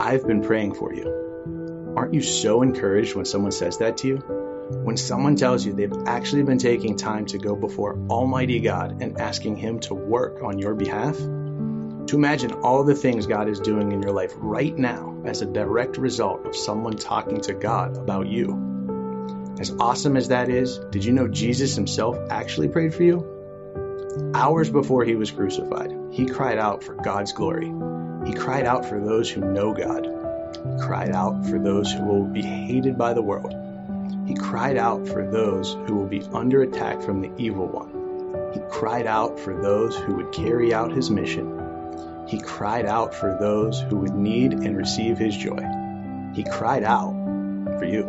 I've been praying for you. Aren't you so encouraged when someone says that to you? When someone tells you they've actually been taking time to go before Almighty God and asking Him to work on your behalf? To imagine all the things God is doing in your life right now as a direct result of someone talking to God about you. As awesome as that is, did you know Jesus Himself actually prayed for you? Hours before he was crucified, he cried out for God's glory. He cried out for those who know God. He cried out for those who will be hated by the world. He cried out for those who will be under attack from the evil one. He cried out for those who would carry out his mission. He cried out for those who would need and receive his joy. He cried out for you.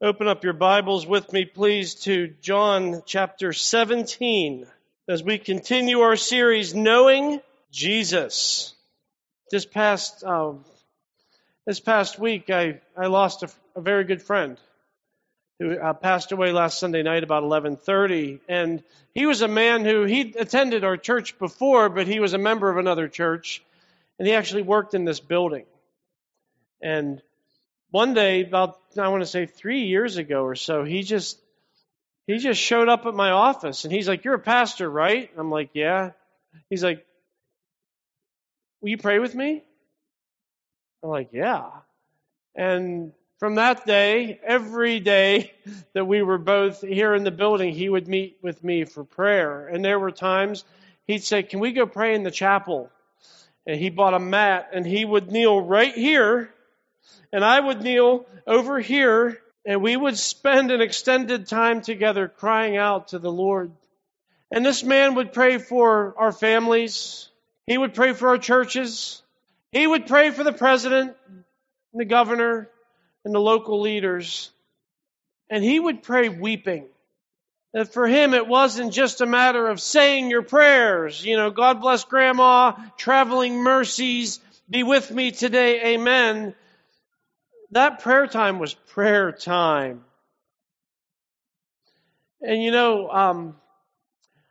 Open up your Bibles with me, please, to John chapter 17 as we continue our series, Knowing Jesus. This past, um, this past week, I, I lost a, a very good friend who uh, passed away last Sunday night about 11:30 and he was a man who he attended our church before but he was a member of another church. And he actually worked in this building. And one day, about I want to say three years ago or so, he just he just showed up at my office and he's like, "You're a pastor, right?" I'm like, "Yeah." He's like, "Will you pray with me?" I'm like, "Yeah." And from that day, every day that we were both here in the building, he would meet with me for prayer. And there were times he'd say, Can we go pray in the chapel? And he bought a mat and he would kneel right here and I would kneel over here and we would spend an extended time together crying out to the Lord. And this man would pray for our families. He would pray for our churches. He would pray for the president, and the governor, and the local leaders. And he would pray weeping. That for him, it wasn't just a matter of saying your prayers. You know, God bless grandma, traveling mercies, be with me today, amen that prayer time was prayer time. And you know, um,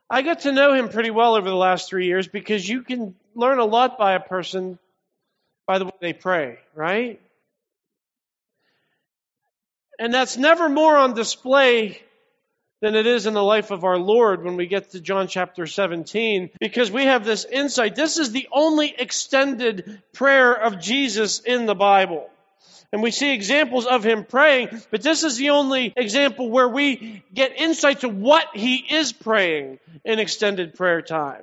I got to know him pretty well over the last three years because you can learn a lot by a person by the way they pray, right? And that's never more on display than it is in the life of our Lord when we get to John chapter 17 because we have this insight. This is the only extended prayer of Jesus in the Bible. And we see examples of him praying, but this is the only example where we get insight to what he is praying in extended prayer time.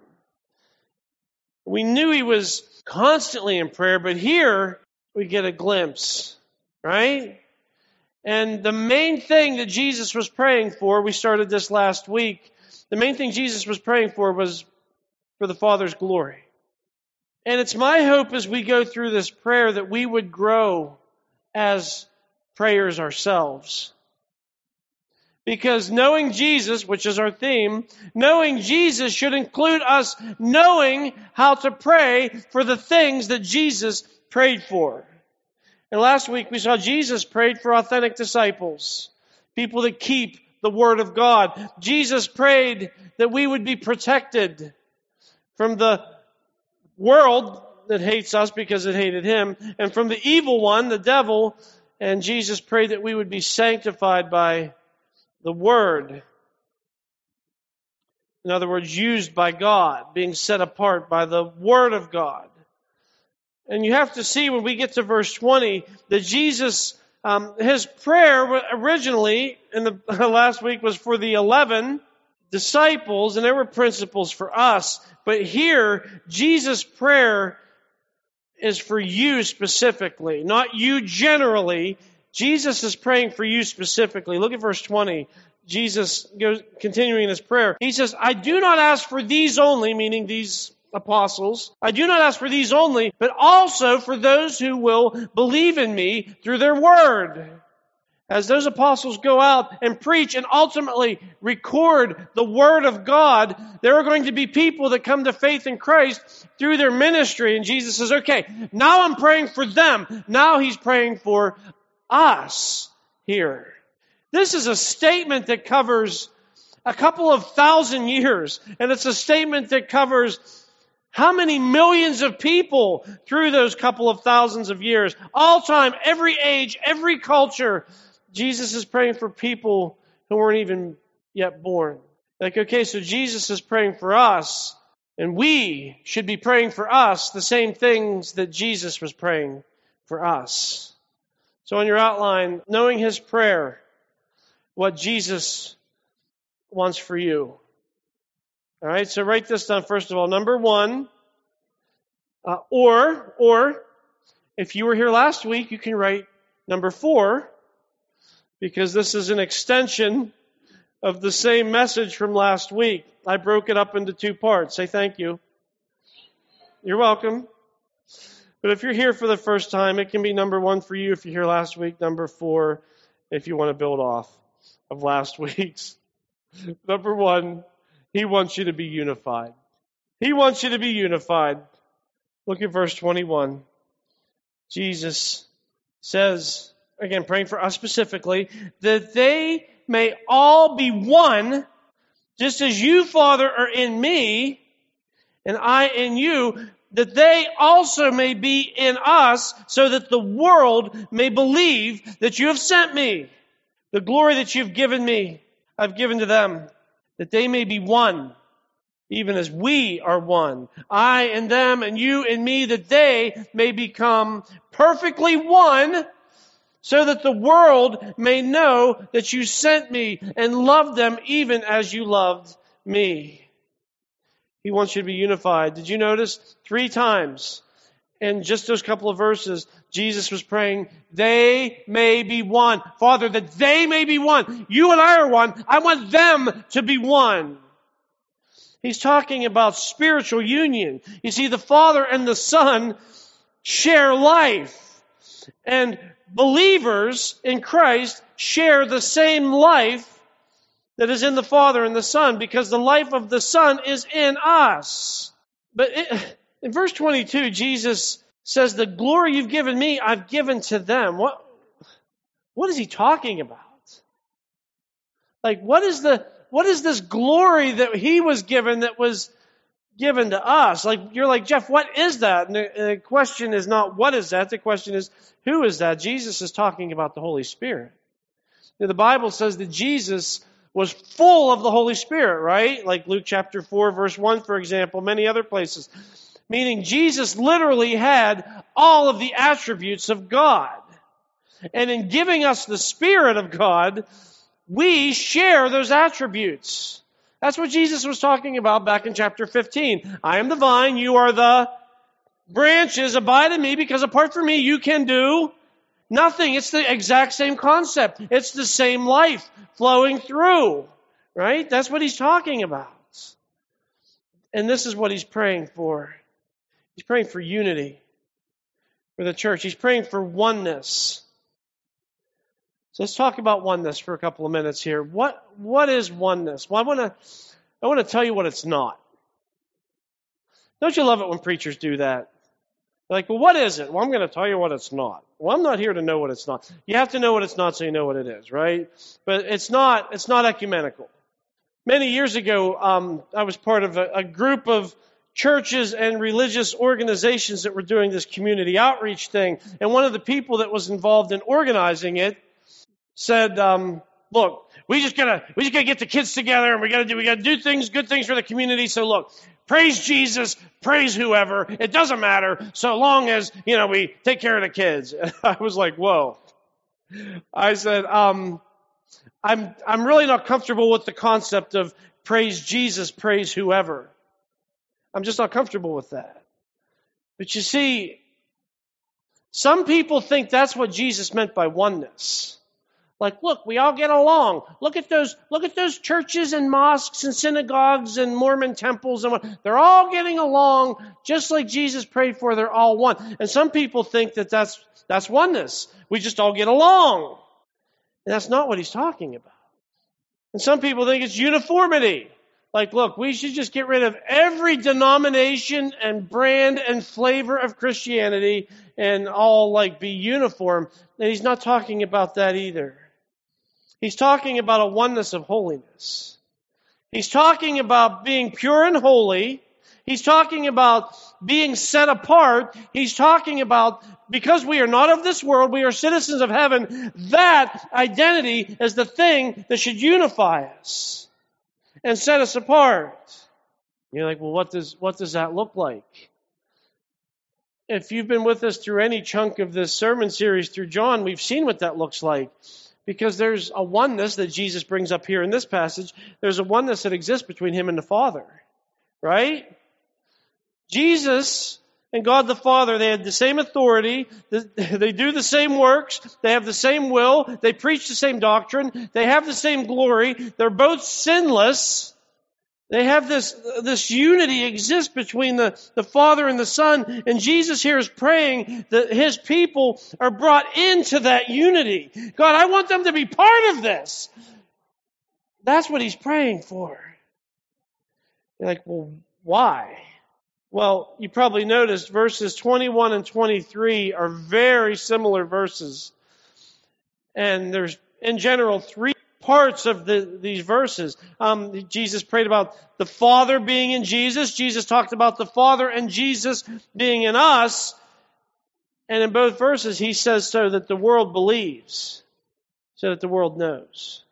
We knew he was constantly in prayer, but here we get a glimpse, right? And the main thing that Jesus was praying for, we started this last week, the main thing Jesus was praying for was for the Father's glory. And it's my hope as we go through this prayer that we would grow as prayers ourselves. Because knowing Jesus, which is our theme, knowing Jesus should include us knowing how to pray for the things that Jesus prayed for. And last week we saw Jesus prayed for authentic disciples, people that keep the Word of God. Jesus prayed that we would be protected from the world that hates us because it hated him, and from the evil one, the devil. And Jesus prayed that we would be sanctified by the Word. In other words, used by God, being set apart by the Word of God. And you have to see when we get to verse 20 that Jesus, um, his prayer originally in the last week was for the 11 disciples, and there were principles for us. But here, Jesus' prayer is for you specifically, not you generally. Jesus is praying for you specifically. Look at verse 20. Jesus goes, continuing his prayer. He says, I do not ask for these only, meaning these apostles. I do not ask for these only, but also for those who will believe in me through their word as those apostles go out and preach and ultimately record the Word of God, there are going to be people that come to faith in Christ through their ministry. And Jesus says, okay, now I'm praying for them. Now He's praying for us here. This is a statement that covers a couple of thousand years, and it's a statement that covers How many millions of people through those couple of thousands of years, all time, every age, every culture, Jesus is praying for people who weren't even yet born. Like, okay, so Jesus is praying for us, and we should be praying for us the same things that Jesus was praying for us. So, on your outline, knowing his prayer, what Jesus wants for you. All right, so write this down first of all. Number one, uh, or, or, if you were here last week, you can write number four, because this is an extension of the same message from last week. I broke it up into two parts. Say thank you. You're welcome. But if you're here for the first time, it can be number one for you if you're here last week, number four if you want to build off of last week's. number one, he wants you to be unified. He wants you to be unified. Look at verse 21. Jesus says, again, praying for us specifically, that they may all be one, just as you, Father, are in me, and I in you, that they also may be in us, so that the world may believe that you have sent me. The glory that you've given me, I've given to them that they may be one, even as we are one. I and them and you and me, that they may become perfectly one, so that the world may know that you sent me and loved them even as you loved me. He wants you to be unified. Did you notice three times in just those couple of verses, Jesus was praying, they may be one. Father, that they may be one. You and I are one. I want them to be one. He's talking about spiritual union. You see, the Father and the Son share life. And believers in Christ share the same life that is in the Father and the Son because the life of the Son is in us. But in verse 22, Jesus says, The glory you've given me, I've given to them. What, what is he talking about? Like, what is the, what is this glory that he was given that was given to us? Like, you're like, Jeff, what is that? And the, the question is not what is that? The question is, who is that? Jesus is talking about the Holy Spirit. Now, the Bible says that Jesus was full of the Holy Spirit, right? Like Luke chapter 4, verse 1, for example, many other places meaning Jesus literally had all of the attributes of God. And in giving us the Spirit of God, we share those attributes. That's what Jesus was talking about back in chapter 15. I am the vine, you are the branches, abide in me, because apart from me, you can do nothing. It's the exact same concept. It's the same life flowing through, right? That's what he's talking about. And this is what he's praying for. He's praying for unity for the church. He's praying for oneness. Let's talk about oneness for a couple of minutes here. What what is oneness? Well, I want to I want to tell you what it's not. Don't you love it when preachers do that? They're like, well, what is it? Well, I'm going to tell you what it's not. Well, I'm not here to know what it's not. You have to know what it's not so you know what it is, right? But it's not it's not ecumenical. Many years ago, um, I was part of a, a group of churches and religious organizations that were doing this community outreach thing. And one of the people that was involved in organizing it said, um, look, we just gotta, we just gotta get the kids together and we gotta do, we gotta do things, good things for the community. So look, praise Jesus, praise whoever. It doesn't matter so long as, you know, we take care of the kids. I was like, whoa. I said, um, I'm, I'm really not comfortable with the concept of praise Jesus, praise whoever. I'm just not comfortable with that. But you see, some people think that's what Jesus meant by oneness. Like, look, we all get along. Look at those, look at those churches and mosques and synagogues and Mormon temples and what. They're all getting along just like Jesus prayed for. They're all one. And some people think that that's, that's oneness. We just all get along. And that's not what he's talking about. And some people think it's uniformity. Like, look, we should just get rid of every denomination and brand and flavor of Christianity and all like be uniform. And he's not talking about that either. He's talking about a oneness of holiness. He's talking about being pure and holy. He's talking about being set apart. He's talking about because we are not of this world, we are citizens of heaven. That identity is the thing that should unify us and set us apart. You're like, well, what does, what does that look like? If you've been with us through any chunk of this sermon series through John, we've seen what that looks like. Because there's a oneness that Jesus brings up here in this passage. There's a oneness that exists between him and the Father. Right? Jesus and God the Father, they had the same authority, they do the same works, they have the same will, they preach the same doctrine, they have the same glory, they're both sinless. They have this, this unity exists between the, the Father and the Son, and Jesus here is praying that His people are brought into that unity. God, I want them to be part of this. That's what He's praying for. You're like, well, why? Well, you probably noticed verses 21 and 23 are very similar verses. And there's, in general, three parts of the, these verses. Um, Jesus prayed about the Father being in Jesus. Jesus talked about the Father and Jesus being in us. And in both verses, he says so that the world believes, so that the world knows.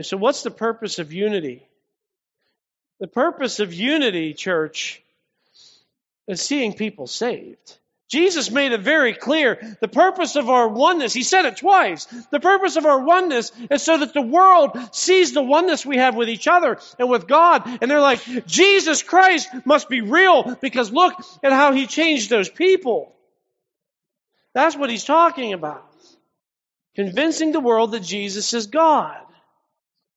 So, what's the purpose of unity? The purpose of unity, church, is seeing people saved. Jesus made it very clear. The purpose of our oneness, he said it twice. The purpose of our oneness is so that the world sees the oneness we have with each other and with God. And they're like, Jesus Christ must be real because look at how he changed those people. That's what he's talking about. Convincing the world that Jesus is God.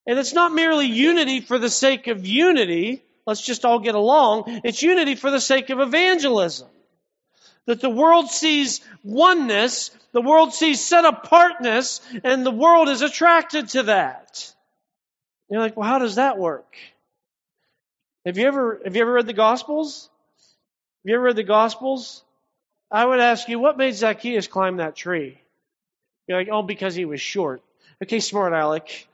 And it's not merely unity for the sake of unity let's just all get along. It's unity for the sake of evangelism. That the world sees oneness, the world sees set apartness, and the world is attracted to that. You're like, well, how does that work? Have you ever have you ever read the Gospels? Have you ever read the Gospels? I would ask you, what made Zacchaeus climb that tree? You're like, oh, because he was short. Okay, smart Alec.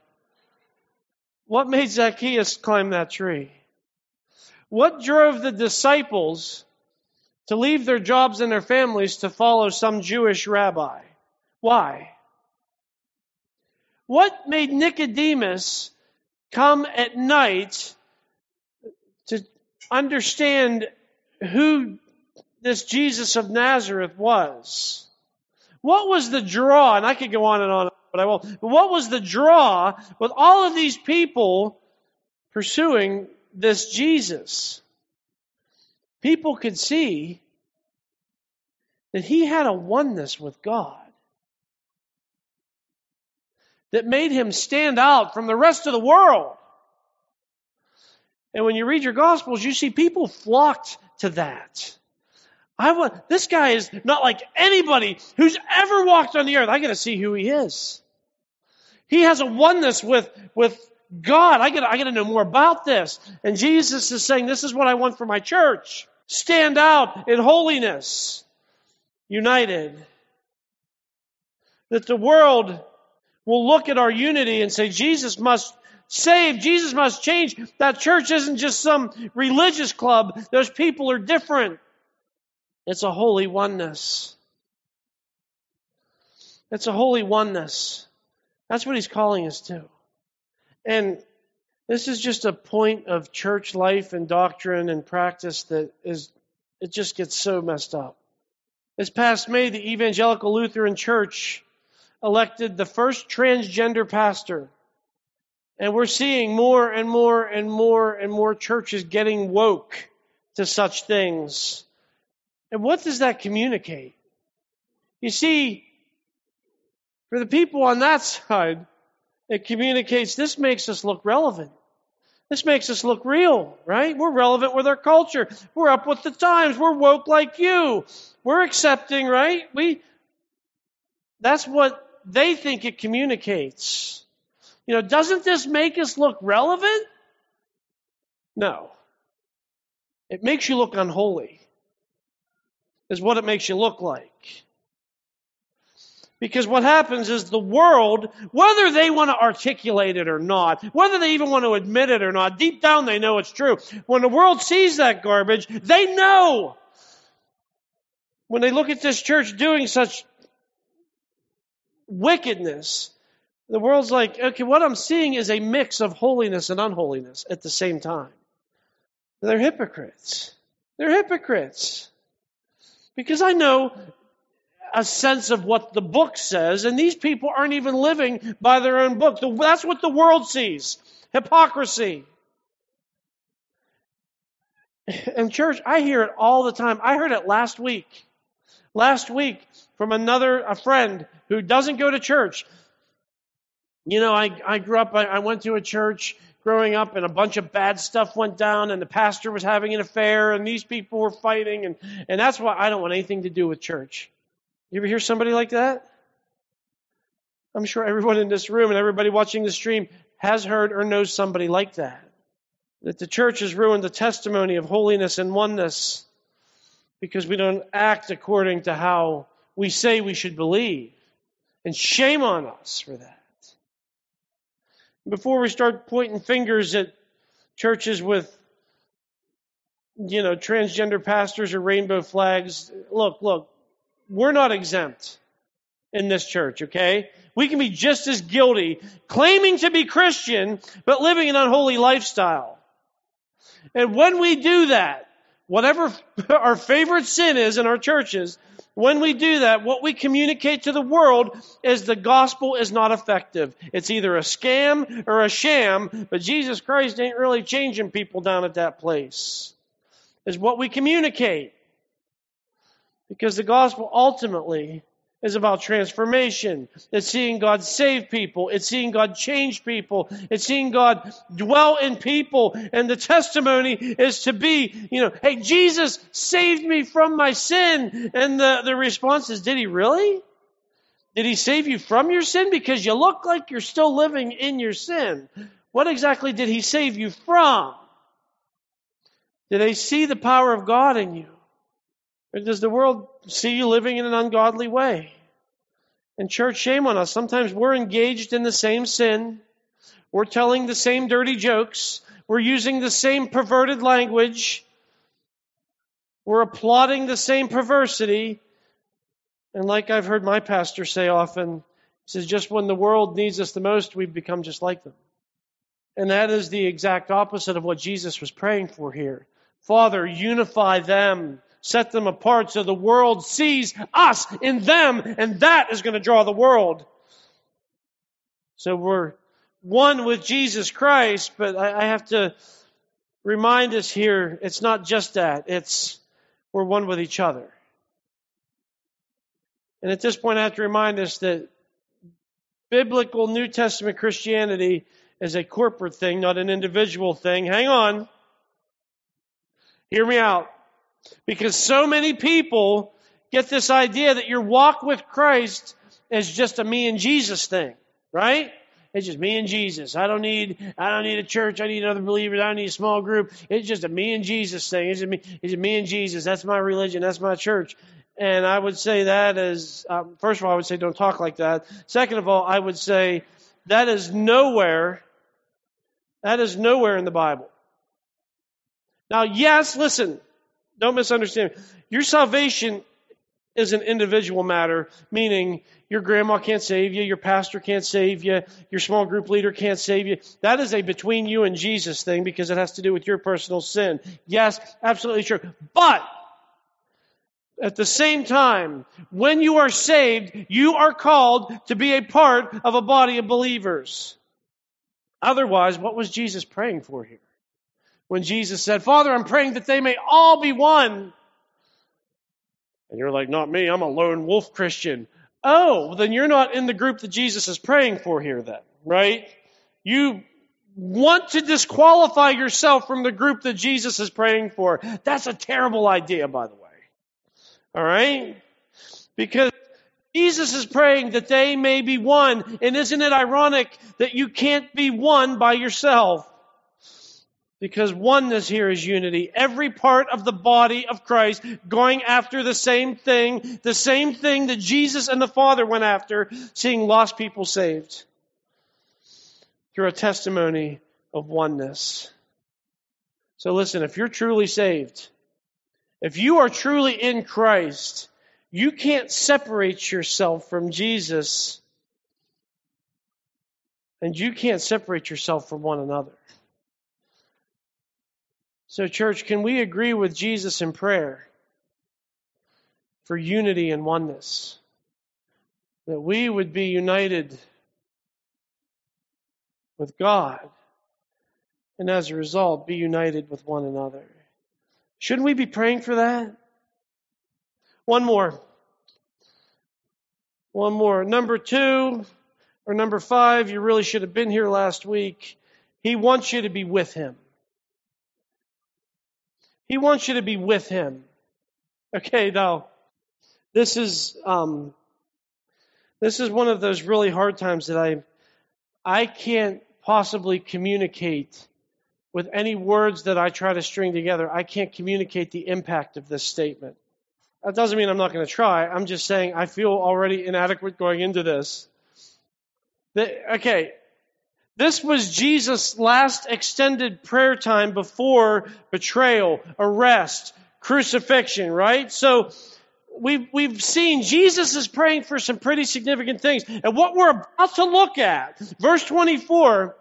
What made Zacchaeus climb that tree? What drove the disciples to leave their jobs and their families to follow some Jewish rabbi? Why? What made Nicodemus come at night to understand who this Jesus of Nazareth was? What was the draw? And I could go on and on, but I won't. But what was the draw with all of these people pursuing this Jesus, people could see that he had a oneness with God that made him stand out from the rest of the world. And when you read your Gospels, you see people flocked to that. I want, this guy is not like anybody who's ever walked on the earth. I got to see who he is. He has a oneness with, with God, I got I got to know more about this. And Jesus is saying, this is what I want for my church. Stand out in holiness, united. That the world will look at our unity and say, Jesus must save, Jesus must change. That church isn't just some religious club. Those people are different. It's a holy oneness. It's a holy oneness. That's what he's calling us to. And this is just a point of church life and doctrine and practice that is, it just gets so messed up. This past May, the Evangelical Lutheran Church elected the first transgender pastor. And we're seeing more and more and more and more churches getting woke to such things. And what does that communicate? You see, for the people on that side, it communicates this makes us look relevant. This makes us look real, right? We're relevant with our culture. We're up with the times. We're woke like you. We're accepting, right? We, that's what they think it communicates. You know, doesn't this make us look relevant? No. It makes you look unholy, is what it makes you look like. Because what happens is the world, whether they want to articulate it or not, whether they even want to admit it or not, deep down they know it's true. When the world sees that garbage, they know. When they look at this church doing such wickedness, the world's like, okay, what I'm seeing is a mix of holiness and unholiness at the same time. They're hypocrites. They're hypocrites. Because I know a sense of what the book says, and these people aren't even living by their own book. That's what the world sees hypocrisy. And, church, I hear it all the time. I heard it last week. Last week from another a friend who doesn't go to church. You know, I, I grew up, I, I went to a church growing up and a bunch of bad stuff went down and the pastor was having an affair and these people were fighting and, and that's why I don't want anything to do with church. You ever hear somebody like that? I'm sure everyone in this room and everybody watching the stream has heard or knows somebody like that. That the church has ruined the testimony of holiness and oneness because we don't act according to how we say we should believe. And shame on us for that. Before we start pointing fingers at churches with you know, transgender pastors or rainbow flags, look, look, we're not exempt in this church, okay? We can be just as guilty claiming to be Christian, but living an unholy lifestyle. And when we do that, whatever our favorite sin is in our churches, when we do that, what we communicate to the world is the gospel is not effective. It's either a scam or a sham, but Jesus Christ ain't really changing people down at that place. Is what we communicate. Because the gospel ultimately is about transformation. It's seeing God save people. It's seeing God change people. It's seeing God dwell in people. And the testimony is to be, you know, hey, Jesus saved me from my sin. And the, the response is, did he really? Did he save you from your sin? Because you look like you're still living in your sin. What exactly did he save you from? Did they see the power of God in you? Or does the world see you living in an ungodly way? And church, shame on us. Sometimes we're engaged in the same sin. We're telling the same dirty jokes. We're using the same perverted language. We're applauding the same perversity. And like I've heard my pastor say often, he says, just when the world needs us the most, we become just like them. And that is the exact opposite of what Jesus was praying for here. Father, unify them set them apart so the world sees us in them, and that is going to draw the world. So we're one with Jesus Christ, but I have to remind us here it's not just that, it's we're one with each other. And at this point, I have to remind us that biblical New Testament Christianity is a corporate thing, not an individual thing. Hang on. Hear me out. Because so many people get this idea that your walk with Christ is just a me and Jesus thing, right? It's just me and Jesus. I don't need I don't need a church. I need other believers. I don't need a small group. It's just a me and Jesus thing. It's just me, it's just me and Jesus. That's my religion. That's my church. And I would say that is um, first of all, I would say don't talk like that. Second of all, I would say that is nowhere. That is nowhere in the Bible. Now, yes, listen. Don't misunderstand. Your salvation is an individual matter, meaning your grandma can't save you, your pastor can't save you, your small group leader can't save you. That is a between you and Jesus thing because it has to do with your personal sin. Yes, absolutely true. But at the same time, when you are saved, you are called to be a part of a body of believers. Otherwise, what was Jesus praying for here? When Jesus said, Father, I'm praying that they may all be one. And you're like, not me, I'm a lone wolf Christian. Oh, then you're not in the group that Jesus is praying for here then, right? You want to disqualify yourself from the group that Jesus is praying for. That's a terrible idea, by the way. All right? Because Jesus is praying that they may be one. And isn't it ironic that you can't be one by yourself? Because oneness here is unity. Every part of the body of Christ going after the same thing, the same thing that Jesus and the Father went after, seeing lost people saved through a testimony of oneness. So listen, if you're truly saved, if you are truly in Christ, you can't separate yourself from Jesus and you can't separate yourself from one another. So, church, can we agree with Jesus in prayer for unity and oneness? That we would be united with God, and as a result, be united with one another. Shouldn't we be praying for that? One more. One more. Number two, or number five, you really should have been here last week. He wants you to be with him. He wants you to be with him. Okay, now, this is um, this is one of those really hard times that I I can't possibly communicate with any words that I try to string together. I can't communicate the impact of this statement. That doesn't mean I'm not going to try. I'm just saying I feel already inadequate going into this. The, okay, this was Jesus' last extended prayer time before betrayal, arrest, crucifixion, right? So we've, we've seen Jesus is praying for some pretty significant things. And what we're about to look at, verse 24,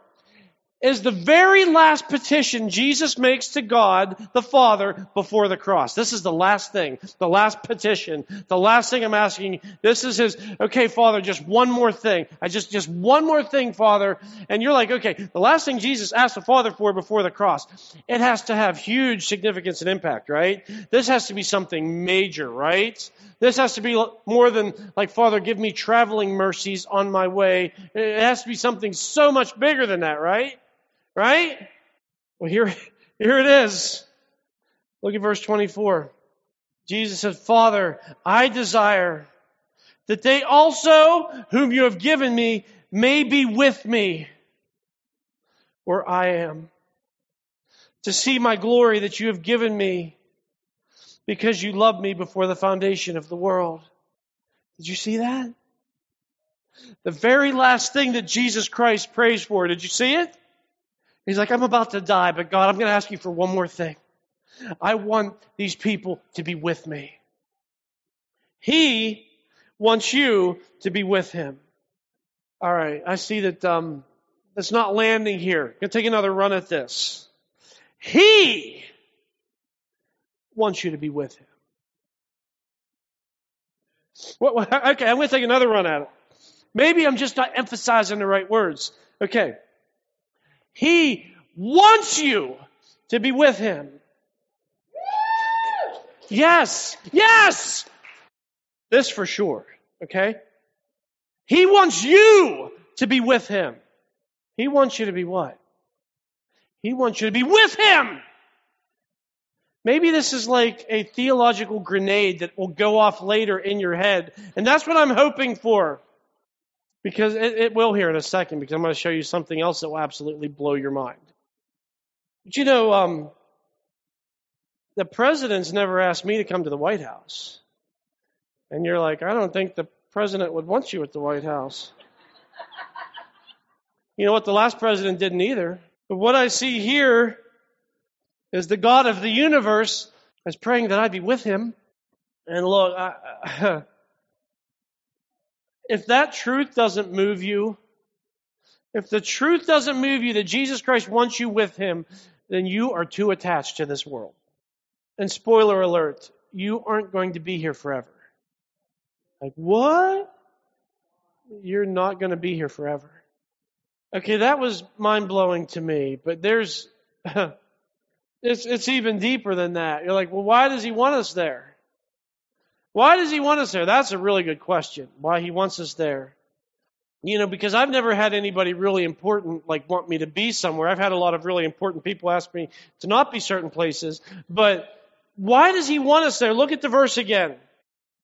is the very last petition Jesus makes to God the Father before the cross. This is the last thing, the last petition, the last thing I'm asking. This is his, okay, Father, just one more thing. I just, just one more thing, Father. And you're like, okay, the last thing Jesus asked the Father for before the cross, it has to have huge significance and impact, right? This has to be something major, right? This has to be more than like, Father, give me traveling mercies on my way. It has to be something so much bigger than that, right? Right? Well, here, here it is. Look at verse 24. Jesus said, Father, I desire that they also, whom you have given me, may be with me where I am, to see my glory that you have given me because you loved me before the foundation of the world. Did you see that? The very last thing that Jesus Christ prays for, did you see it? He's like, I'm about to die, but God, I'm going to ask you for one more thing. I want these people to be with me. He wants you to be with him. All right, I see that um, that's not landing here. I'm going to take another run at this. He wants you to be with him. What, what, okay, I'm going to take another run at it. Maybe I'm just not emphasizing the right words. Okay. He wants you to be with him. Yes, yes! This for sure, okay? He wants you to be with him. He wants you to be what? He wants you to be with him. Maybe this is like a theological grenade that will go off later in your head. And that's what I'm hoping for. Because it, it will here in a second, because I'm going to show you something else that will absolutely blow your mind. But you know, um, the president's never asked me to come to the White House. And you're like, I don't think the president would want you at the White House. you know what? The last president didn't either. But what I see here is the God of the universe is praying that I'd be with him. And look, I, if that truth doesn't move you, if the truth doesn't move you that Jesus Christ wants you with him, then you are too attached to this world. And spoiler alert, you aren't going to be here forever. Like, what? You're not going to be here forever. Okay, that was mind blowing to me, but there's, it's, it's even deeper than that. You're like, well, why does he want us there? Why does he want us there? That's a really good question. Why he wants us there. You know, because I've never had anybody really important like want me to be somewhere. I've had a lot of really important people ask me to not be certain places. But why does he want us there? Look at the verse again.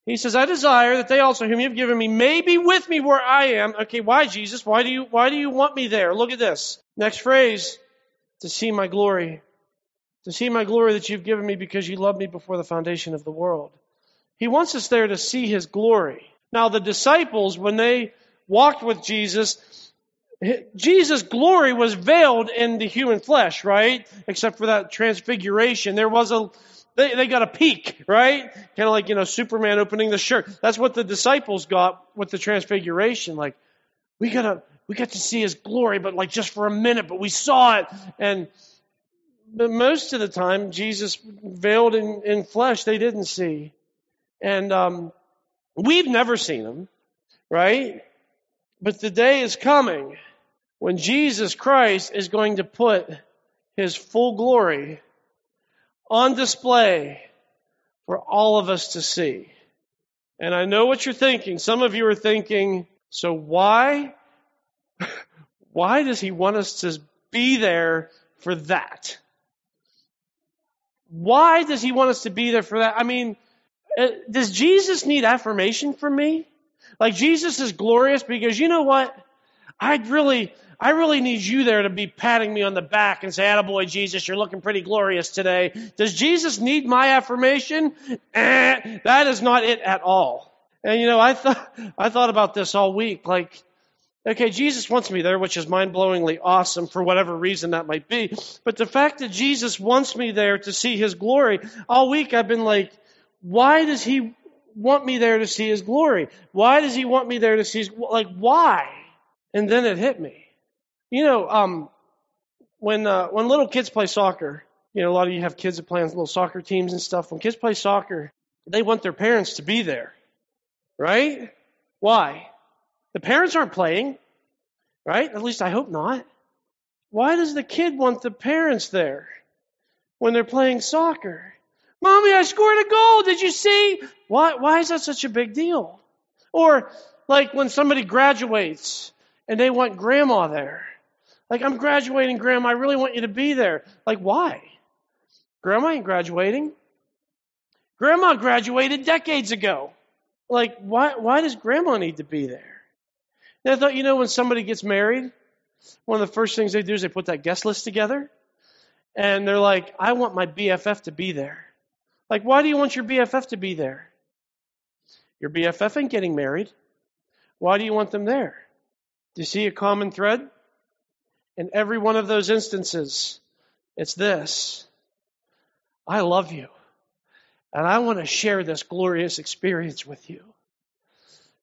He says, I desire that they also whom you have given me may be with me where I am. Okay, why Jesus? Why do you why do you want me there? Look at this. Next phrase. To see my glory to see my glory that you've given me because you loved me before the foundation of the world. He wants us there to see his glory. Now, the disciples, when they walked with Jesus, Jesus' glory was veiled in the human flesh, right? Except for that transfiguration. There was a, they, they got a peek, right? Kind of like, you know, Superman opening the shirt. That's what the disciples got with the transfiguration. Like, we gotta, we got to see his glory, but like just for a minute, but we saw it. And but most of the time, Jesus veiled in, in flesh, they didn't see. And um, we've never seen him, right? But the day is coming when Jesus Christ is going to put his full glory on display for all of us to see. And I know what you're thinking. Some of you are thinking, so why, why does he want us to be there for that? Why does he want us to be there for that? I mean, does Jesus need affirmation from me? Like Jesus is glorious because you know what? I'd really, I really need you there to be patting me on the back and say, Attaboy, Jesus, you're looking pretty glorious today. Does Jesus need my affirmation? Eh, that is not it at all. And you know, I thought, I thought about this all week. Like, okay, Jesus wants me there, which is mind blowingly awesome for whatever reason that might be. But the fact that Jesus wants me there to see his glory, all week I've been like, why does he want me there to see his glory? Why does he want me there to see his, like, why? And then it hit me. You know, um, when, uh, when little kids play soccer, you know, a lot of you have kids that play on little soccer teams and stuff. When kids play soccer, they want their parents to be there. Right? Why? The parents aren't playing. Right? At least I hope not. Why does the kid want the parents there when they're playing soccer? Mommy, I scored a goal. Did you see? Why, why is that such a big deal? Or like when somebody graduates and they want grandma there. Like, I'm graduating, grandma. I really want you to be there. Like, why? Grandma ain't graduating. Grandma graduated decades ago. Like, why, why does grandma need to be there? And I thought, you know, when somebody gets married, one of the first things they do is they put that guest list together. And they're like, I want my BFF to be there. Like, why do you want your BFF to be there? Your BFF ain't getting married. Why do you want them there? Do you see a common thread? In every one of those instances, it's this I love you, and I want to share this glorious experience with you.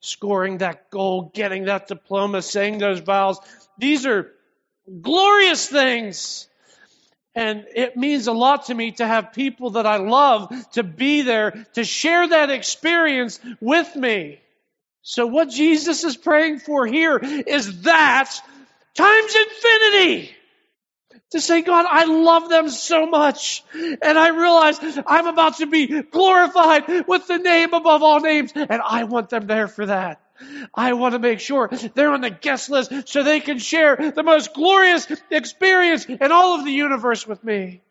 Scoring that goal, getting that diploma, saying those vows, these are glorious things. And it means a lot to me to have people that I love to be there to share that experience with me. So what Jesus is praying for here is that times infinity. To say, God, I love them so much. And I realize I'm about to be glorified with the name above all names. And I want them there for that. I want to make sure they're on the guest list so they can share the most glorious experience in all of the universe with me.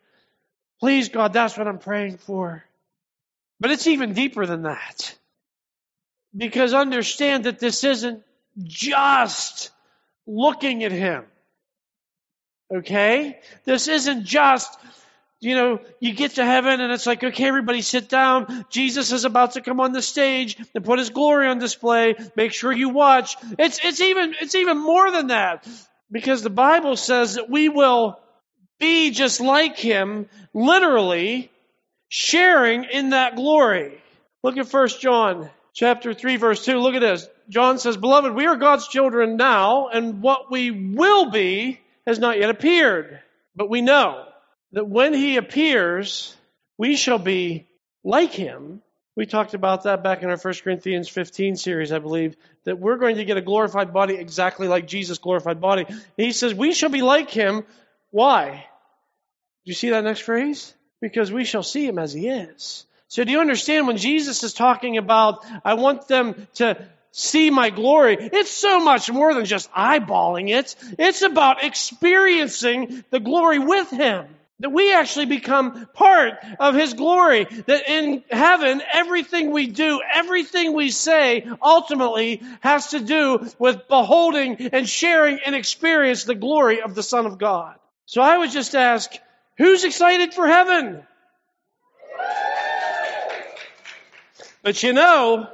Please, God, that's what I'm praying for. But it's even deeper than that. Because understand that this isn't just looking at Him. Okay? This isn't just you know, you get to heaven and it's like, okay, everybody sit down. Jesus is about to come on the stage and put his glory on display. Make sure you watch. It's, it's even, it's even more than that because the Bible says that we will be just like him, literally sharing in that glory. Look at First John chapter 3 verse 2. Look at this. John says, Beloved, we are God's children now, and what we will be has not yet appeared. But we know that when he appears, we shall be like him. We talked about that back in our 1 Corinthians 15 series, I believe, that we're going to get a glorified body exactly like Jesus' glorified body. And he says, We shall be like him. Why? Do you see that next phrase? Because we shall see him as he is. So do you understand when Jesus is talking about, I want them to see my glory, it's so much more than just eyeballing it. It's about experiencing the glory with him. That we actually become part of His glory. That in heaven, everything we do, everything we say, ultimately has to do with beholding and sharing and experience the glory of the Son of God. So I would just ask, Who's excited for heaven? But you know,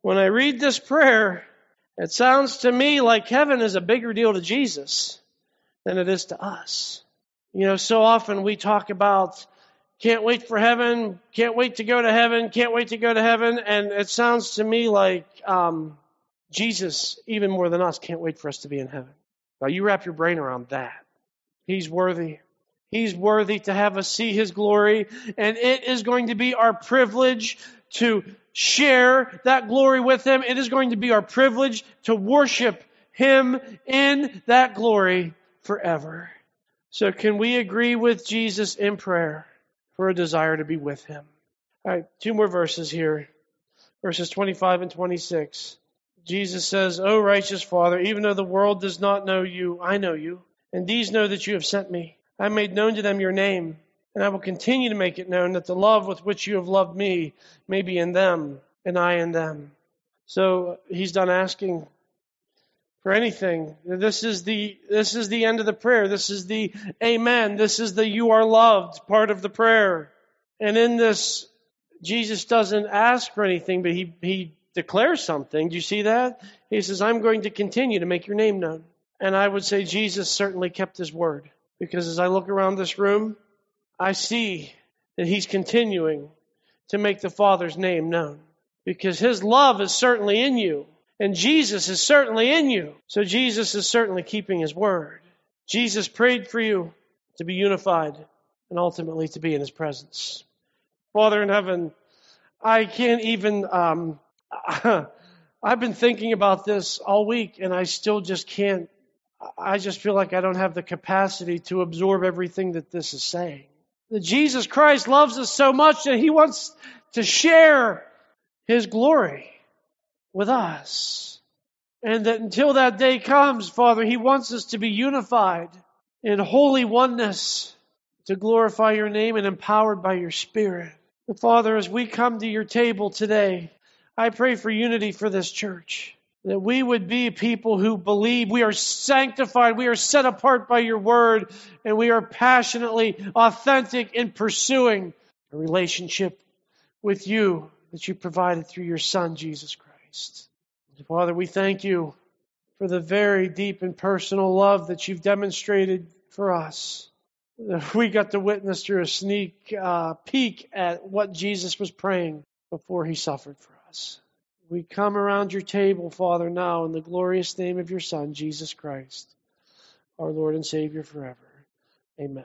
when I read this prayer, it sounds to me like heaven is a bigger deal to Jesus than it is to us. You know, so often we talk about can't wait for heaven, can't wait to go to heaven, can't wait to go to heaven, and it sounds to me like um, Jesus, even more than us, can't wait for us to be in heaven. Now you wrap your brain around that. He's worthy. He's worthy to have us see his glory, and it is going to be our privilege to share that glory with him. It is going to be our privilege to worship him in that glory forever. So can we agree with Jesus in prayer for a desire to be with him? All right, two more verses here. Verses 25 and 26. Jesus says, O righteous Father, even though the world does not know you, I know you, and these know that you have sent me. I made known to them your name and I will continue to make it known that the love with which you have loved me may be in them, and I in them. So he's done asking for anything. This is the this is the end of the prayer. This is the amen. This is the you are loved part of the prayer. And in this, Jesus doesn't ask for anything, but he he declares something. Do you see that? He says, I'm going to continue to make your name known. And I would say Jesus certainly kept his word. Because as I look around this room, I see that he's continuing to make the Father's name known because his love is certainly in you and Jesus is certainly in you. So Jesus is certainly keeping his word. Jesus prayed for you to be unified and ultimately to be in his presence. Father in heaven, I can't even, um, I've been thinking about this all week and I still just can't, I just feel like I don't have the capacity to absorb everything that this is saying that Jesus Christ loves us so much that he wants to share his glory with us. And that until that day comes, Father, he wants us to be unified in holy oneness to glorify your name and empowered by your spirit. Father, as we come to your table today, I pray for unity for this church that we would be people who believe we are sanctified, we are set apart by your word, and we are passionately authentic in pursuing a relationship with you that you provided through your Son, Jesus Christ. Father, we thank you for the very deep and personal love that you've demonstrated for us. We got to witness through a sneak uh, peek at what Jesus was praying before he suffered for us. We come around your table, Father, now in the glorious name of your Son, Jesus Christ, our Lord and Savior forever. Amen.